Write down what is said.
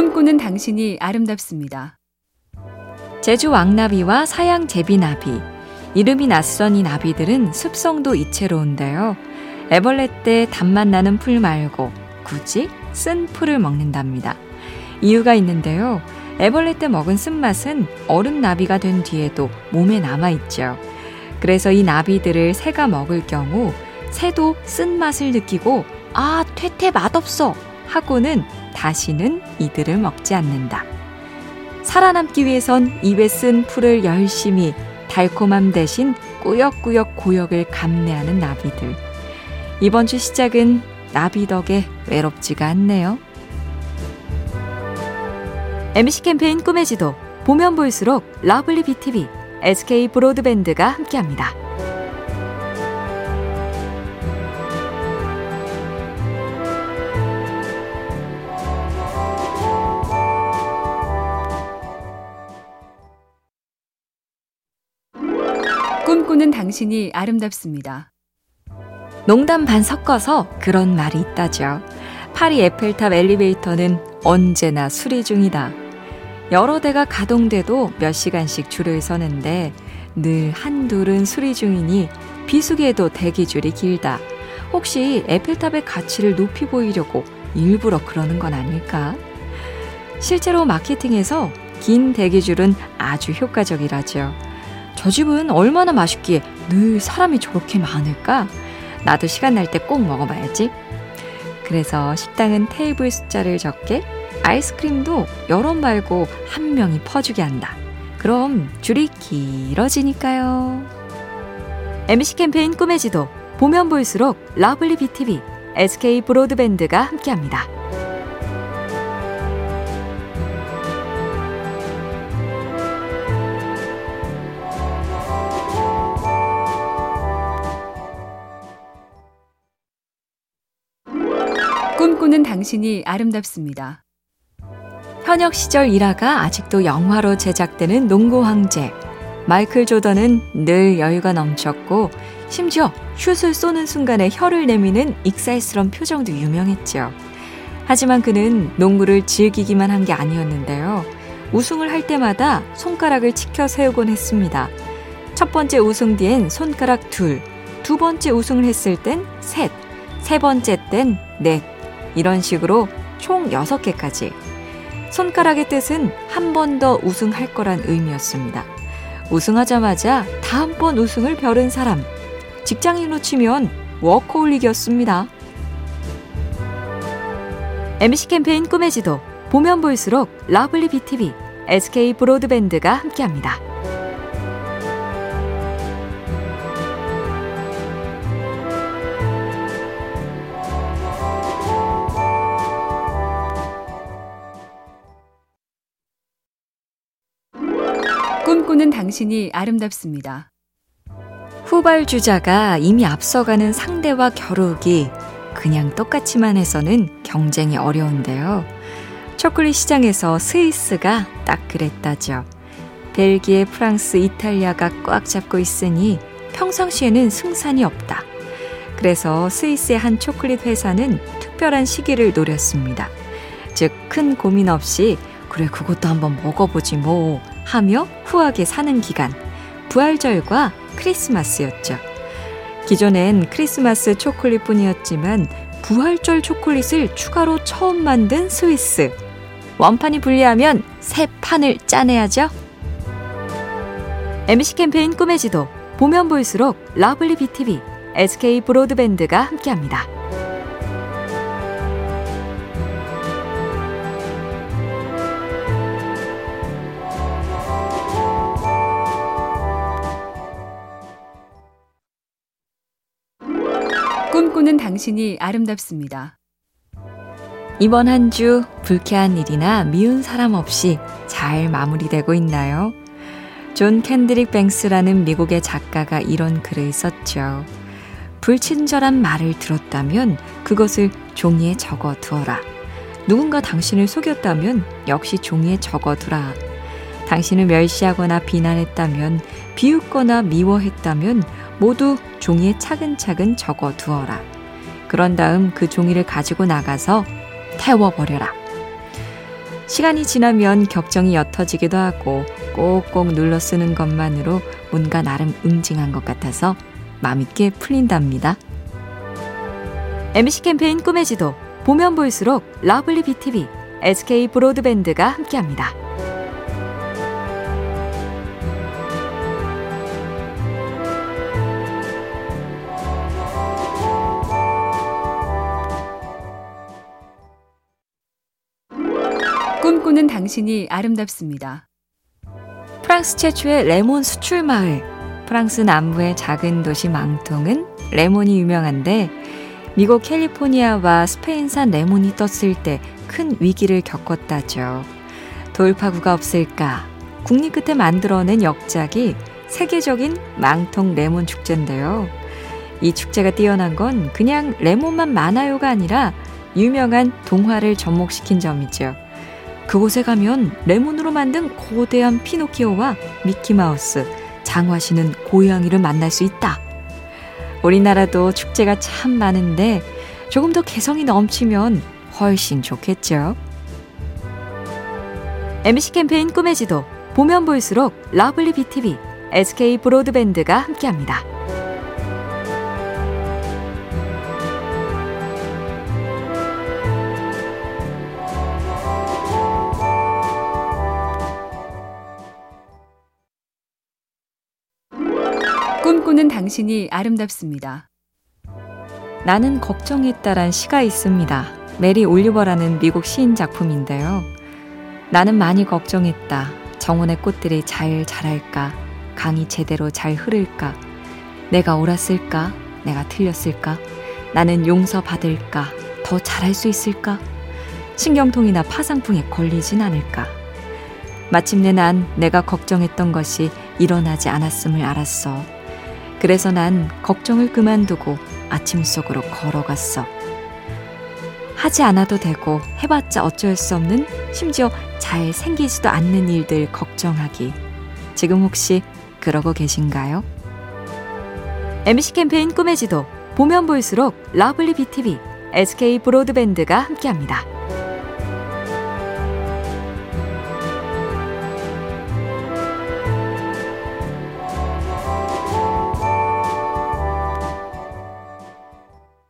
꿈꾸는 당신이 아름답습니다. 제주 왕나비와 사양 제비나비. 이름이 낯선 이 나비들은 습성도 이채로운데요. 애벌레 때 단맛 나는 풀 말고 굳이 쓴 풀을 먹는답니다. 이유가 있는데요. 애벌레 때 먹은 쓴맛은 어른 나비가 된 뒤에도 몸에 남아있죠. 그래서 이 나비들을 새가 먹을 경우 새도 쓴맛을 느끼고 아, 퉤퉤 맛없어 하고는 다시는 이들을 먹지 않는다. 살아남기 위해선 입에 쓴 풀을 열심히 달콤함 대신 꾸역꾸역 고역을 감내하는 나비들. 이번 주 시작은 나비 덕에 외롭지가 않네요. MC 캠페인 꿈의 지도 보면 볼수록 lovely BTV, SK 브로드밴드가 함께합니다. 당신이 아름답습니다. 농담 반 섞어서 그런 말이 있다죠. 파리 에펠탑 엘리베이터는 언제나 수리 중이다. 여러 대가 가동돼도 몇 시간씩 줄을 서는데 늘 한둘은 수리 중이니 비수기에도 대기줄이 길다. 혹시 에펠탑의 가치를 높이 보이려고 일부러 그러는 건 아닐까? 실제로 마케팅에서 긴 대기줄은 아주 효과적이라죠. 저 집은 얼마나 맛있기에 늘 사람이 저렇게 많을까? 나도 시간 날 때 꼭 먹어봐야지. 그래서 식당은 테이블 숫자를 적게 아이스크림도 여러 말고 한 명이 퍼주게 한다. 그럼 줄이 길어지니까요. MC 캠페인 꿈의 지도 보면 볼수록 lovely BTV, SK 브로드밴드가 함께합니다. 꿈꾸는 당신이 아름답습니다. 현역 시절 일화가 아직도 영화로 제작되는 농구 황제. 마이클 조던은 늘 여유가 넘쳤고 심지어 슛을 쏘는 순간에 혀를 내미는 익살스런 표정도 유명했죠. 하지만 그는 농구를 즐기기만 한 게 아니었는데요. 우승을 할 때마다 손가락을 치켜 세우곤 했습니다. 첫 번째 우승 뒤엔 손가락 둘, 두 번째 우승을 했을 땐 셋, 세 번째 땐 넷, 이런 식으로 총 6개까지. 손가락의 뜻은 한 번 더 우승할 거란 의미였습니다. 우승하자마자 다음번 우승을 벼른 사람. 직장인으로 치면 워커홀릭이었습니다. MC 캠페인 꿈의 지도 보면 볼수록 lovely BTV, SK 브로드밴드가 함께합니다. 당신이 아름답습니다. 후발주자가 이미 앞서가는 상대와 겨루기 그냥 똑같이만 해서는 경쟁이 어려운데요. 초콜릿 시장에서 스위스가 딱 그랬다죠. 벨기에, 프랑스, 이탈리아가 꽉 잡고 있으니 평상시에는 승산이 없다. 그래서 스위스의 한 초콜릿 회사는 특별한 시기를 노렸습니다. 즉, 큰 고민 없이, 그래, 그것도 한번 먹어보지 뭐, 하며 후하게 사는 기간, 부활절과 크리스마스였죠. 기존엔 크리스마스 초콜릿 뿐이었지만 부활절 초콜릿을 추가로 처음 만든 스위스. 원판이 불리하면 새 판을 짜내야죠. MC 캠페인 꿈의 지도 보면 볼수록 lovely BTV, SK 브로드밴드가 함께합니다. 당신이 아름답습니다. 이번 한 주 불쾌한 일이나 미운 사람 없이 잘 마무리되고 있나요? 존 켄드릭 뱅스라는 미국의 작가가 이런 글을 썼죠. 불친절한 말을 들었다면 그것을 종이에 적어 두어라. 누군가 당신을 속였다면 역시 종이에 적어 두라. 당신을 멸시하거나 비난했다면 비웃거나 미워했다면 모두 종이에 차근차근 적어 두어라. 그런 다음 그 종이를 가지고 나가서 태워버려라. 시간이 지나면 격정이 옅어지기도 하고 꼭꼭 눌러 쓰는 것만으로 뭔가 나름 응징한 것 같아서 마음이 꽤 풀린답니다. MC 캠페인 꿈의 지도 보면 볼수록 lovely BTV, SK 브로드밴드가 함께합니다. 꿈꾸는 당신이 아름답습니다. 프랑스 최초의 레몬 수출 마을. 프랑스 남부의 작은 도시 망통은 레몬이 유명한데 미국 캘리포니아와 스페인산 레몬이 떴을 때 큰 위기를 겪었다죠. 돌파구가 없을까? 국립 끝에 만들어낸 역작이 세계적인 망통 레몬 축제인데요. 이 축제가 뛰어난 건 그냥 레몬만 많아요가 아니라 유명한 동화를 접목시킨 점이죠. 그곳에 가면 레몬으로 만든 거대한 피노키오와 미키마우스, 장화 신은 고양이를 만날 수 있다. 우리나라도 축제가 참 많은데 조금 더 개성이 넘치면 훨씬 좋겠죠. MC 캠페인 꿈의 지도 보면 볼수록 러블리 BTV, SK 브로드밴드가 함께합니다. 당신이 아름답습니다. 나는 걱정했다란 시가 있습니다. 메리 올리버라는 미국 시인 작품인데요. 나는 많이 걱정했다. 정원의 꽃들이 잘 자랄까? 강이 제대로 잘 흐를까? 내가 옳았을까? 내가 틀렸을까? 나는 용서받을까? 더 잘할 수 있을까? 신경통이나 파상풍에 걸리진 않을까? 마침내 난 내가 걱정했던 것이 일어나지 않았음을 알았어. 그래서 난 걱정을 그만두고 아침 속으로 걸어갔어. 하지 않아도 되고 해봤자 어쩔 수 없는 심지어 잘 생기지도 않는 일들 걱정하기. 지금 혹시 그러고 계신가요? MC 캠페인 꿈의 지도 보면 볼수록 러블리 BTV, SK 브로드밴드가 함께합니다.